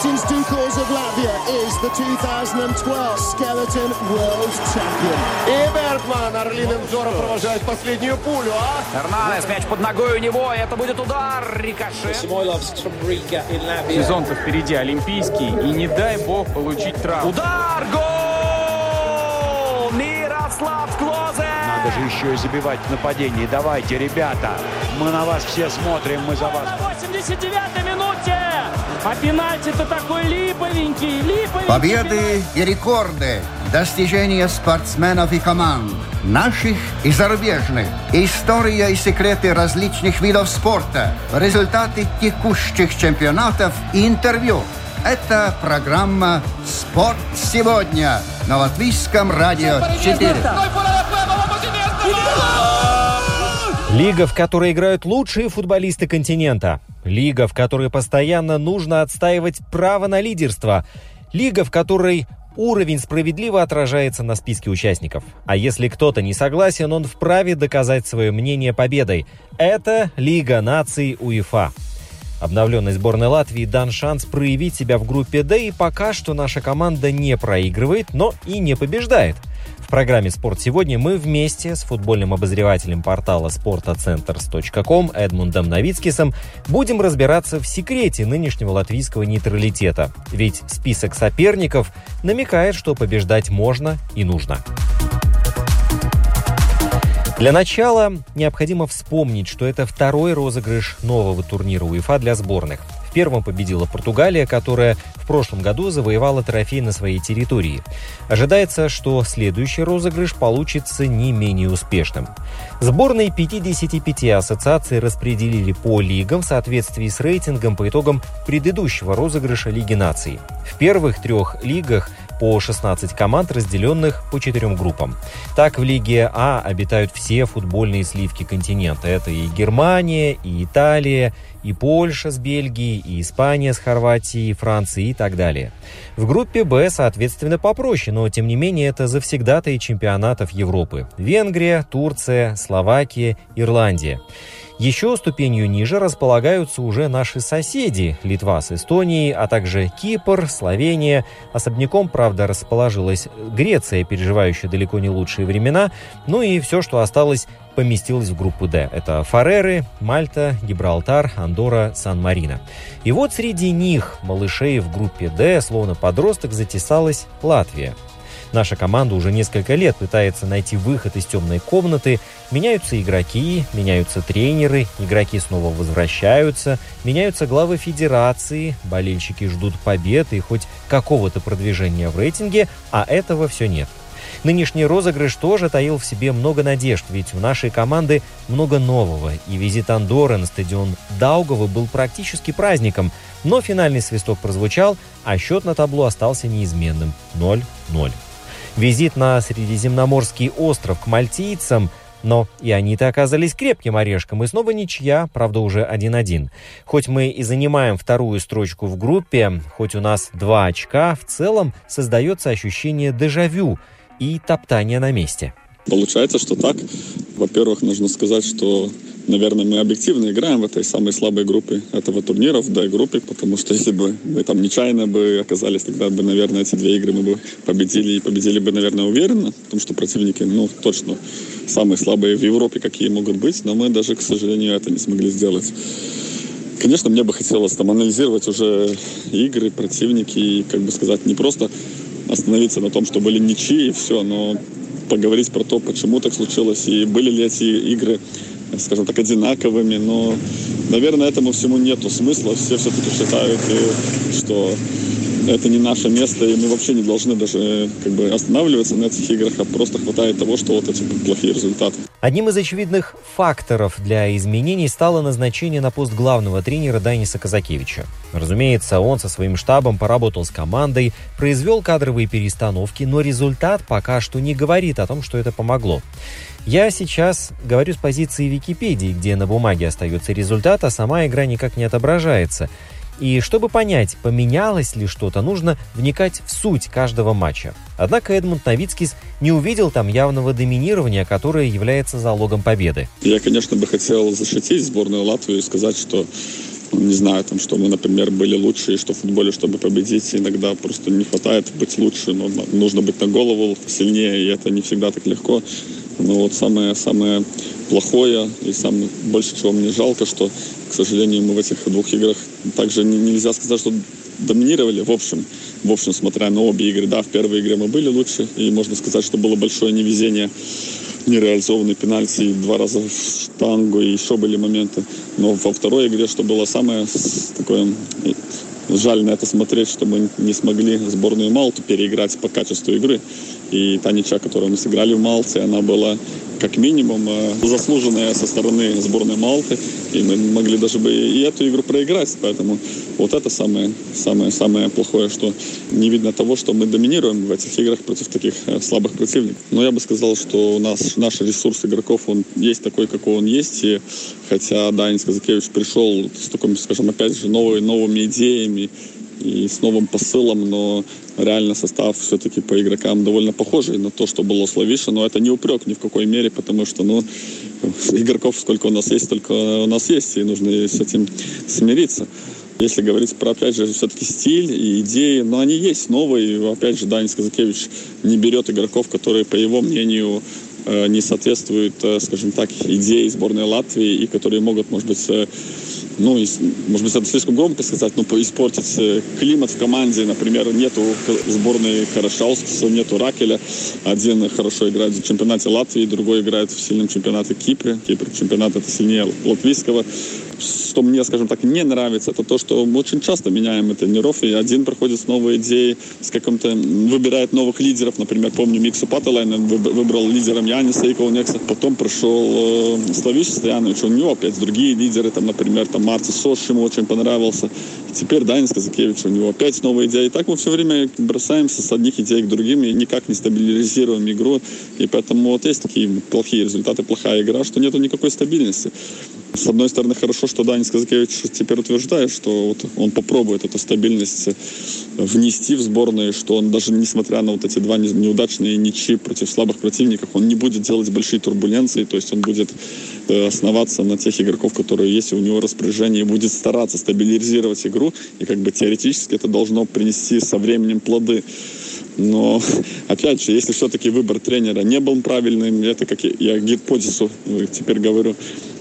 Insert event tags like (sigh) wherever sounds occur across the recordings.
Martins Dukals of Latvia is the 2012 Skeleton World Champion. И Бергман орлиным взором провожает последнюю пулю, а? Эрнанес, мяч под ногой у него, это будет удар, рикошет. Сезон-то впереди олимпийский, и не дай бог получить травму. Удар, гол! Мирослав Клозе! Надо же еще и забивать в нападении. Давайте, ребята, мы на вас все смотрим, мы за вас. На 89-й минуте! А пенальти-то такой липовенький, липовенький. Победы и рекорды, достижения спортсменов и команд, наших и зарубежных, история и секреты различных видов спорта, результаты текущих чемпионатов и интервью. Это программа «Спорт сегодня» на Латвийском радио 4. Лига, в которой играют лучшие футболисты континента. Лига, в которой постоянно нужно отстаивать право на лидерство. Лига, в которой уровень справедливо отражается на списке участников. А если кто-то не согласен, он вправе доказать свое мнение победой. Это Лига наций УЕФА. Обновленной сборной Латвии дан шанс проявить себя в группе D, и пока что наша команда не проигрывает, но и не побеждает – в программе «Спорт сегодня» мы вместе с футбольным обозревателем портала sportocenters.com Эдмундом Новицкисом будем разбираться в секрете нынешнего латвийского нейтралитета. Ведь список соперников намекает, что побеждать можно и нужно. Для начала необходимо вспомнить, что это второй розыгрыш нового турнира УЕФА для сборных. В первом победила Португалия, которая в прошлом году завоевала трофей на своей территории. Ожидается, что следующий розыгрыш получится не менее успешным. Сборные 55 ассоциаций распределили по лигам в соответствии с рейтингом по итогам предыдущего розыгрыша Лиги наций. В первых трех лигах по 16 команд, разделенных по четырем группам. Так, в Лиге А обитают все футбольные сливки континента. Это и Германия, и Италия, и Польша с Бельгией, и Испания с Хорватией, и Францией и так далее. В группе Б, соответственно, попроще, но тем не менее это завсегдатые чемпионатов Европы. Венгрия, Турция, Словакия, Ирландия. Еще ступенью ниже располагаются уже наши соседи – Литва с Эстонией, а также Кипр, Словения. Особняком, правда, расположилась Греция, переживающая далеко не лучшие времена. Ну и все, что осталось, поместилось в группу D. Это Фареры, Мальта, Гибралтар, Андора, Сан-Марино. И вот среди них, малышей в группе D, словно подросток, затесалась Латвия. Наша команда уже несколько лет пытается найти выход из темной комнаты. Меняются игроки, меняются тренеры, игроки снова возвращаются, меняются главы федерации, болельщики ждут победы и хоть какого-то продвижения в рейтинге, а этого все нет. Нынешний розыгрыш тоже таил в себе много надежд, ведь у нашей команды много нового, и визит Андоры на стадион Даугова был практически праздником, но финальный свисток прозвучал, а счет на табло остался неизменным – 0-0. Визит на Средиземноморский остров к мальтийцам но и они-то оказались крепким орешком, и снова ничья, правда уже 1-1. Хоть мы и занимаем вторую строчку в группе, хоть у нас два очка, в целом создается ощущение дежавю и топтания на месте. Получается, что так. Во-первых, нужно сказать, что наверное, мы объективно играем в этой самой слабой группе этого турнира, в D-группе, потому что если бы мы там нечаянно бы оказались, тогда бы, наверное, эти две игры мы бы победили и победили бы, наверное, уверенно, потому что противники, ну, точно самые слабые в Европе, какие могут быть, но мы даже, к сожалению, это не смогли сделать. Конечно, мне бы хотелось там анализировать уже игры, противники и, как бы сказать, не просто остановиться на том, что были ничьи и все, но поговорить про то, почему так случилось и были ли эти игры скажем так, одинаковыми, но, наверное, этому всему нету смысла. Все все-таки считают, э, что это не наше место, и мы вообще не должны даже как бы останавливаться на этих играх, а просто хватает того, что вот эти плохие результаты. Одним из очевидных факторов для изменений стало назначение на пост главного тренера Даниса Казакевича. Разумеется, он со своим штабом поработал с командой, произвел кадровые перестановки, но результат пока что не говорит о том, что это помогло. Я сейчас говорю с позиции Википедии, где на бумаге остается результат, а сама игра никак не отображается. И чтобы понять, поменялось ли что-то, нужно вникать в суть каждого матча. Однако Эдмунд Новицкис не увидел там явного доминирования, которое является залогом победы. Я, конечно, бы хотел защитить сборную Латвии и сказать, что не знаю, там, что мы, например, были лучше, и что в футболе, чтобы победить, иногда просто не хватает быть лучше, но нужно быть на голову сильнее, и это не всегда так легко. Но вот самое, самое плохое и самое больше, чего мне жалко, что, к сожалению, мы в этих двух играх также не, нельзя сказать, что доминировали, в общем, в общем, смотря на обе игры. Да, в первой игре мы были лучше, и можно сказать, что было большое невезение нереализованный пенальти, два раза в штангу, и еще были моменты. Но во второй игре, что было самое такое жаль на это смотреть, что мы не смогли сборную Малту переиграть по качеству игры. И та ничья, которую мы сыграли в Малте, она была как минимум э, заслуженная со стороны сборной Малты. И мы могли даже бы и эту игру проиграть. Поэтому вот это самое, самое, самое плохое, что не видно того, что мы доминируем в этих играх против таких э, слабых противников. Но я бы сказал, что у нас наш ресурс игроков, он есть такой, какой он есть. И хотя Данис Казакевич пришел с таким, скажем, опять же, новыми, новыми идеями, и с новым посылом, но реально состав все-таки по игрокам довольно похожий на то, что было Славиша, но это не упрек ни в какой мере, потому что, ну, (laughs) игроков сколько у нас есть, столько у нас есть, и нужно с этим смириться. Если говорить про, опять же, все-таки стиль и идеи, но они есть новые. Опять же, Данис Казакевич не берет игроков, которые, по его мнению, э, не соответствуют, э, скажем так, идее сборной Латвии и которые могут, может быть, э, ну, может быть, это слишком громко сказать, но испортить климат в команде. Например, нету сборной Хорошаускаса, нету Ракеля. Один хорошо играет в чемпионате Латвии, другой играет в сильном чемпионате Кипра. Кипр чемпионат это сильнее латвийского. Что мне, скажем так, не нравится, это то, что мы очень часто меняем тренеров, и один проходит с новой идеей, с каким-то выбирает новых лидеров. Например, помню, Миксу Паттелайнен выбрал лидером Яниса и Колнекса. Потом пришел э, Славиш Стоянович, у него опять другие лидеры, там, например, там Марти Сош ему очень понравился. И теперь Данис Казакевич, у него опять новая идея. И так мы все время бросаемся с одних идей к другим и никак не стабилизируем игру. И поэтому вот есть такие плохие результаты, плохая игра, что нету никакой стабильности. С одной стороны, хорошо, что Данис Казакевич теперь утверждает, что вот он попробует эту стабильность внести в сборную, что он даже несмотря на вот эти два неудачные ничьи против слабых противников, он не будет делать большие турбуленции, то есть он будет э, основаться на тех игроков, которые есть у него в распоряжении, и будет стараться стабилизировать игру, и как бы теоретически это должно принести со временем плоды. Но, опять же, если все-таки выбор тренера не был правильным, это как я гипотезу э, теперь говорю,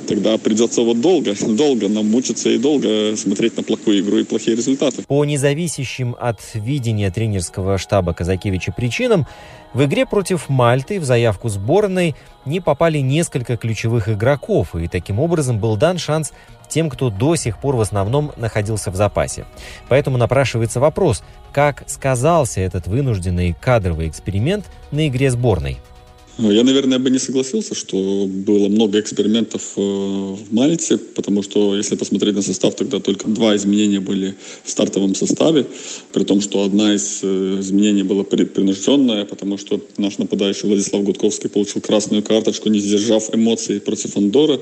тогда придется вот долго, долго нам мучиться и долго смотреть на плохую игру и плохие результаты. По независящим от видения тренерского штаба Казакевича причинам, в игре против Мальты в заявку сборной не попали несколько ключевых игроков, и таким образом был дан шанс тем, кто до сих пор в основном находился в запасе. Поэтому напрашивается вопрос, как сказался этот вынужденный кадровый эксперимент на игре сборной? Ну, я, наверное, бы не согласился, что было много экспериментов э, в Мальте, потому что, если посмотреть на состав, тогда только два изменения были в стартовом составе, при том, что одна из э, изменений была принужденная, потому что наш нападающий Владислав Гудковский получил красную карточку, не сдержав эмоций против Андора.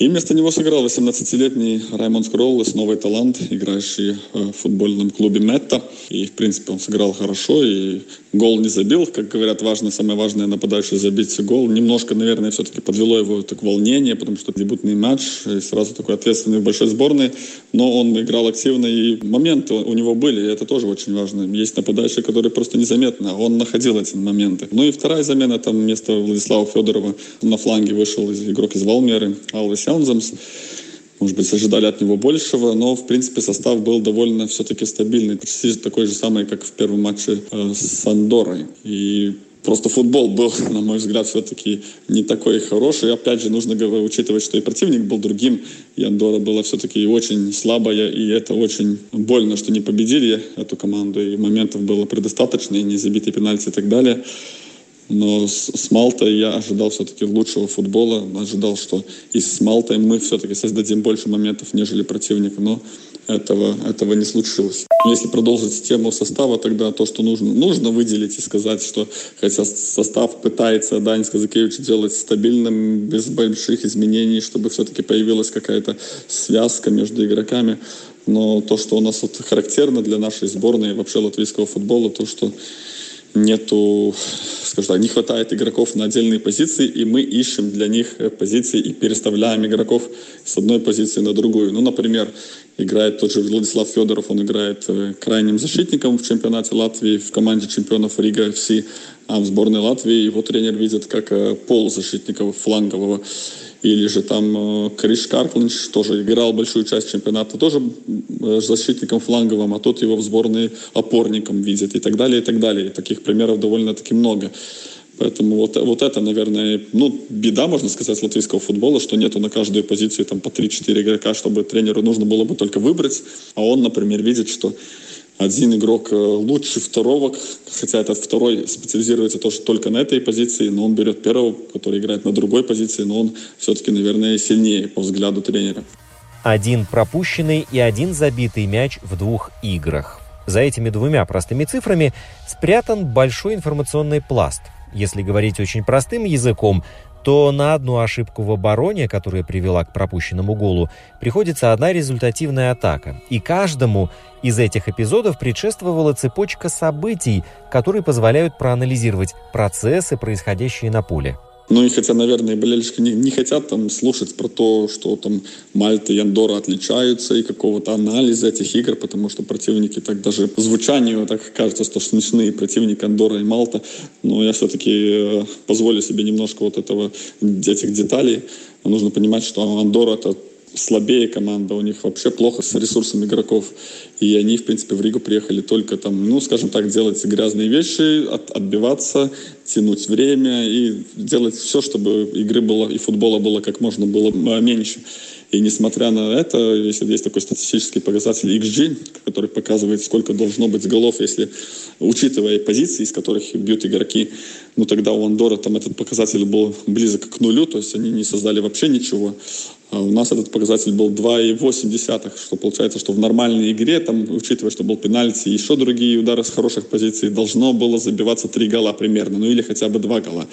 И вместо него сыграл 18-летний Раймонд Скроллес, новый талант, играющий в футбольном клубе Метта. И, в принципе, он сыграл хорошо и гол не забил. Как говорят, важно, самое важное нападающий забить гол. Немножко, наверное, все-таки подвело его так волнение, потому что дебютный матч, и сразу такой ответственный в большой сборной. Но он играл активно, и моменты у него были, и это тоже очень важно. Есть нападающие, которые просто незаметны, а он находил эти моменты. Ну и вторая замена, там вместо Владислава Федорова на фланге вышел игрок из Валмеры, Алвис Сяунземс. Может быть, ожидали от него большего, но, в принципе, состав был довольно все-таки стабильный. Почти такой же самый, как в первом матче э, с Андорой. И Просто футбол был, (laughs) на мой взгляд, все-таки не такой хороший. Опять же, нужно учитывать, что и противник был другим. И Андора была все-таки очень слабая. И это очень больно, что не победили эту команду. И моментов было предостаточно, и не забитые пенальти и так далее. Но с, с Малтой я ожидал все-таки лучшего футбола. Ожидал, что и с Малтой мы все-таки создадим больше моментов, нежели противник. Но этого, этого не случилось. Если продолжить тему состава, тогда то, что нужно, нужно выделить и сказать, что хотя состав пытается Данис Казакевич делать стабильным, без больших изменений, чтобы все-таки появилась какая-то связка между игроками, но то, что у нас вот характерно для нашей сборной и вообще латвийского футбола, то, что нету, скажем так, не хватает игроков на отдельные позиции, и мы ищем для них позиции и переставляем игроков с одной позиции на другую. Ну, например, играет тот же Владислав Федоров, он играет э, крайним защитником в чемпионате Латвии, в команде чемпионов Рига ФС, а в сборной Латвии его тренер видит как э, полузащитника флангового. Или же там э, Криш Карклинч тоже играл большую часть чемпионата, тоже защитником фланговым, а тот его в сборной опорником видит и так далее, и так далее. Таких примеров довольно-таки много. Поэтому вот, вот это, наверное, ну, беда, можно сказать, латвийского футбола, что нету на каждую позицию там по 3-4 игрока, чтобы тренеру нужно было бы только выбрать. А он, например, видит, что один игрок э, лучше второго, хотя этот второй специализируется тоже только на этой позиции, но он берет первого, который играет на другой позиции, но он все-таки, наверное, сильнее по взгляду тренера. Один пропущенный и один забитый мяч в двух играх. За этими двумя простыми цифрами спрятан большой информационный пласт – если говорить очень простым языком, то на одну ошибку в обороне, которая привела к пропущенному голу, приходится одна результативная атака. И каждому из этих эпизодов предшествовала цепочка событий, которые позволяют проанализировать процессы, происходящие на поле. Ну и хотя, наверное, болельщики не, не хотят там слушать про то, что там Мальта и Андора отличаются и какого-то анализа этих игр, потому что противники так даже по звучанию так кажется, что смешные противники Андора и Малта. Но я все-таки э, позволю себе немножко вот этого, этих деталей. Нужно понимать, что Андора это слабее команда, у них вообще плохо с ресурсом игроков. И они, в принципе, в Ригу приехали только там, ну, скажем так, делать грязные вещи, от, отбиваться, тянуть время и делать все, чтобы игры было и футбола было как можно было меньше. И несмотря на это, если есть такой статистический показатель XG, который показывает, сколько должно быть голов, если учитывая позиции, из которых бьют игроки, ну тогда у Андора там этот показатель был близок к нулю, то есть они не создали вообще ничего. А у нас этот показатель был 2,8, что получается, что в нормальной игре, там, учитывая, что был пенальти и еще другие удары с хороших позиций, должно было забиваться 3 гола примерно, ну или хотя бы 2 гола.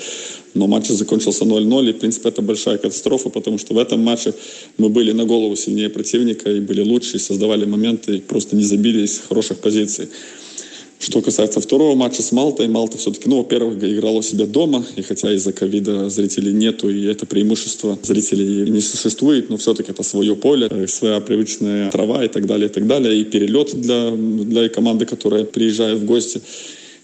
Но матч закончился 0-0, и, в принципе, это большая катастрофа, потому что в этом матче мы были на голову сильнее противника, и были лучше, и создавали моменты, и просто не забили из хороших позиций. Что касается второго матча с Малтой, Малта все-таки, ну, во-первых, играла у себя дома, и хотя из-за ковида зрителей нету, и это преимущество зрителей не существует, но все-таки это свое поле, э, своя привычная трава и так далее, и так далее, и перелет для, для команды, которая приезжает в гости.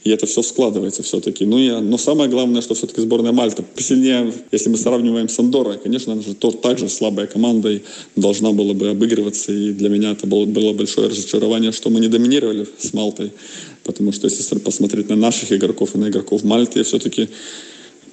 И это все складывается все-таки. Ну, я, но самое главное, что все-таки сборная Мальта посильнее, если мы сравниваем с Андорой, конечно, она же то, также слабая команда и должна была бы обыгрываться. И для меня это было, было большое разочарование, что мы не доминировали с Малтой. Потому что если посмотреть на наших игроков и на игроков Мальты, все-таки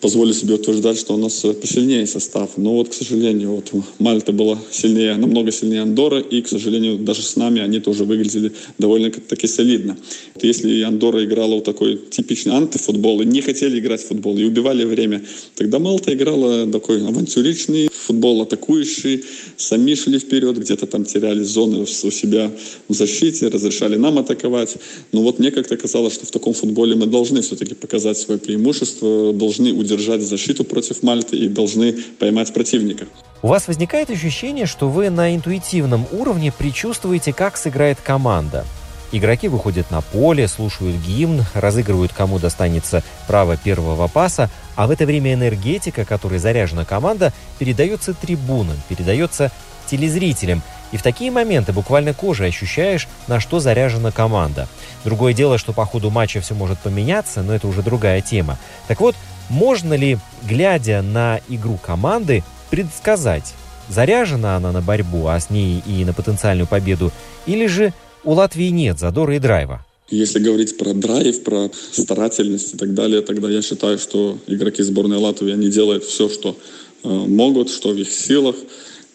позволю себе утверждать, что у нас посильнее состав. Но вот, к сожалению, вот Мальта была сильнее, намного сильнее Андоры, и, к сожалению, даже с нами они тоже выглядели довольно-таки солидно. Если Андора играла вот такой типичный антифутбол, и не хотели играть в футбол, и убивали время, тогда Малта играла такой авантюричный футбол, атакующий, сами шли вперед, где-то там теряли зоны у себя в защите, разрешали нам атаковать. Но вот мне как-то казалось, что в таком футболе мы должны все-таки показать свое преимущество, должны удержать удержать защиту против Мальты и должны поймать противника. У вас возникает ощущение, что вы на интуитивном уровне предчувствуете, как сыграет команда. Игроки выходят на поле, слушают гимн, разыгрывают, кому достанется право первого паса, а в это время энергетика, которой заряжена команда, передается трибунам, передается телезрителям. И в такие моменты буквально кожей ощущаешь, на что заряжена команда. Другое дело, что по ходу матча все может поменяться, но это уже другая тема. Так вот, можно ли, глядя на игру команды, предсказать, заряжена она на борьбу, а с ней и на потенциальную победу, или же у Латвии нет задора и драйва? Если говорить про драйв, про старательность и так далее, тогда я считаю, что игроки сборной Латвии, они делают все, что э, могут, что в их силах.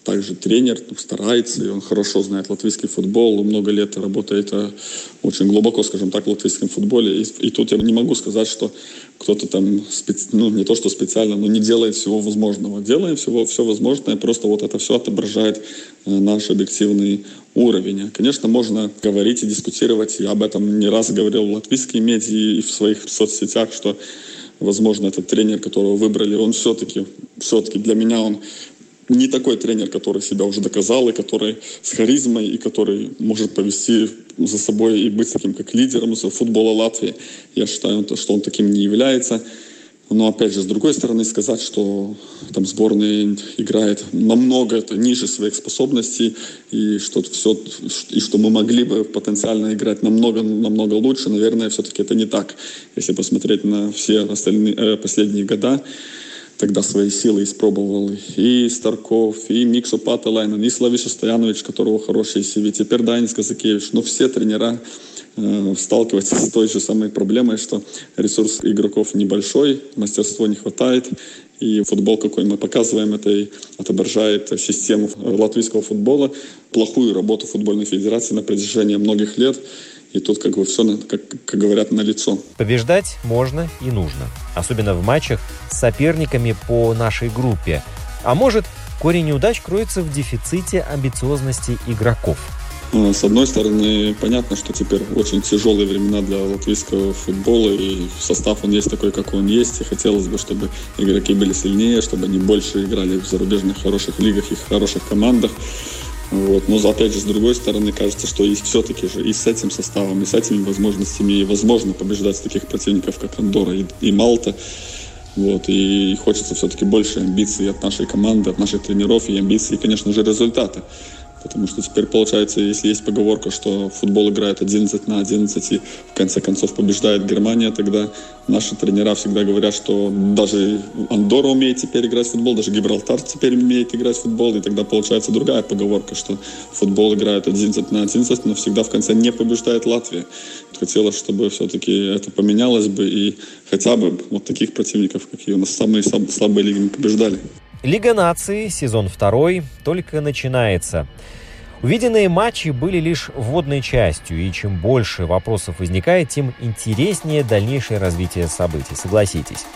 Также тренер старается, и он хорошо знает латвийский футбол, много лет работает э, очень глубоко, скажем так, в латвийском футболе. И, и тут я не могу сказать, что кто-то там, специ... ну не то что специально, но не делает всего возможного. Делаем всего, все возможное, просто вот это все отображает э, наш объективный уровень. Конечно, можно говорить и дискутировать, я об этом не раз говорил в латвийской медии и в своих соцсетях, что возможно, этот тренер, которого выбрали, он все-таки, все-таки для меня он не такой тренер, который себя уже доказал, и который с харизмой, и который может повести за собой и быть таким как лидером футбола Латвии. Я считаю, что он таким не является. Но опять же, с другой стороны, сказать, что там сборная играет намного это ниже своих способностей, и что все, и что мы могли бы потенциально играть намного, намного лучше, наверное, все-таки это не так. Если посмотреть на все остальные э, последние года, тогда свои силы испробовал и Старков, и Миксо Паталайнен, и Славиша Стоянович, которого хороший CV, теперь Данис Казакевич. Но все тренера э, сталкиваются с той же самой проблемой, что ресурс игроков небольшой, мастерства не хватает, и футбол, какой мы показываем, это и отображает систему латвийского футбола, плохую работу футбольной федерации на протяжении многих лет. И тут как бы все, как, как говорят, на лицо. Побеждать можно и нужно. Особенно в матчах с соперниками по нашей группе. А может, корень неудач кроется в дефиците амбициозности игроков. Ну, с одной стороны, понятно, что теперь очень тяжелые времена для латвийского футбола, и состав он есть такой, как он есть, и хотелось бы, чтобы игроки были сильнее, чтобы они больше играли в зарубежных хороших лигах и хороших командах. Вот. Но опять же, с другой стороны, кажется, что и все-таки же и с этим составом, и с этими возможностями и возможно побеждать таких противников, как Андора и, и Малта. Вот. И хочется все-таки больше амбиций от нашей команды, от наших тренеров и амбиций, и, конечно же, результата. Потому что теперь получается, если есть поговорка, что футбол играет 11 на 11 и в конце концов побеждает Германия, тогда наши тренера всегда говорят, что даже Андора умеет теперь играть в футбол, даже Гибралтар теперь умеет играть в футбол, и тогда получается другая поговорка, что футбол играет 11 на 11, но всегда в конце не побеждает Латвия. Хотелось, чтобы все-таки это поменялось бы, и хотя бы вот таких противников, какие у нас самые слабые лиги, мы побеждали. Лига наций, сезон второй, только начинается. Увиденные матчи были лишь вводной частью, и чем больше вопросов возникает, тем интереснее дальнейшее развитие событий, согласитесь.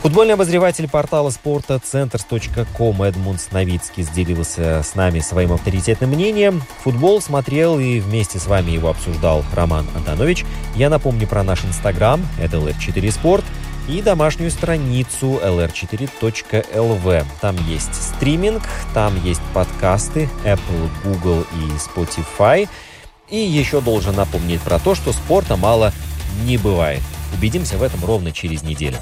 Футбольный обозреватель портала спорта Centers.com Эдмунд Сновицкий сделился с нами своим авторитетным мнением. Футбол смотрел и вместе с вами его обсуждал Роман Антонович. Я напомню про наш инстаграм, это LF4Sport – и домашнюю страницу lr4.lv. Там есть стриминг, там есть подкасты Apple, Google и Spotify. И еще должен напомнить про то, что спорта мало не бывает. Убедимся в этом ровно через неделю.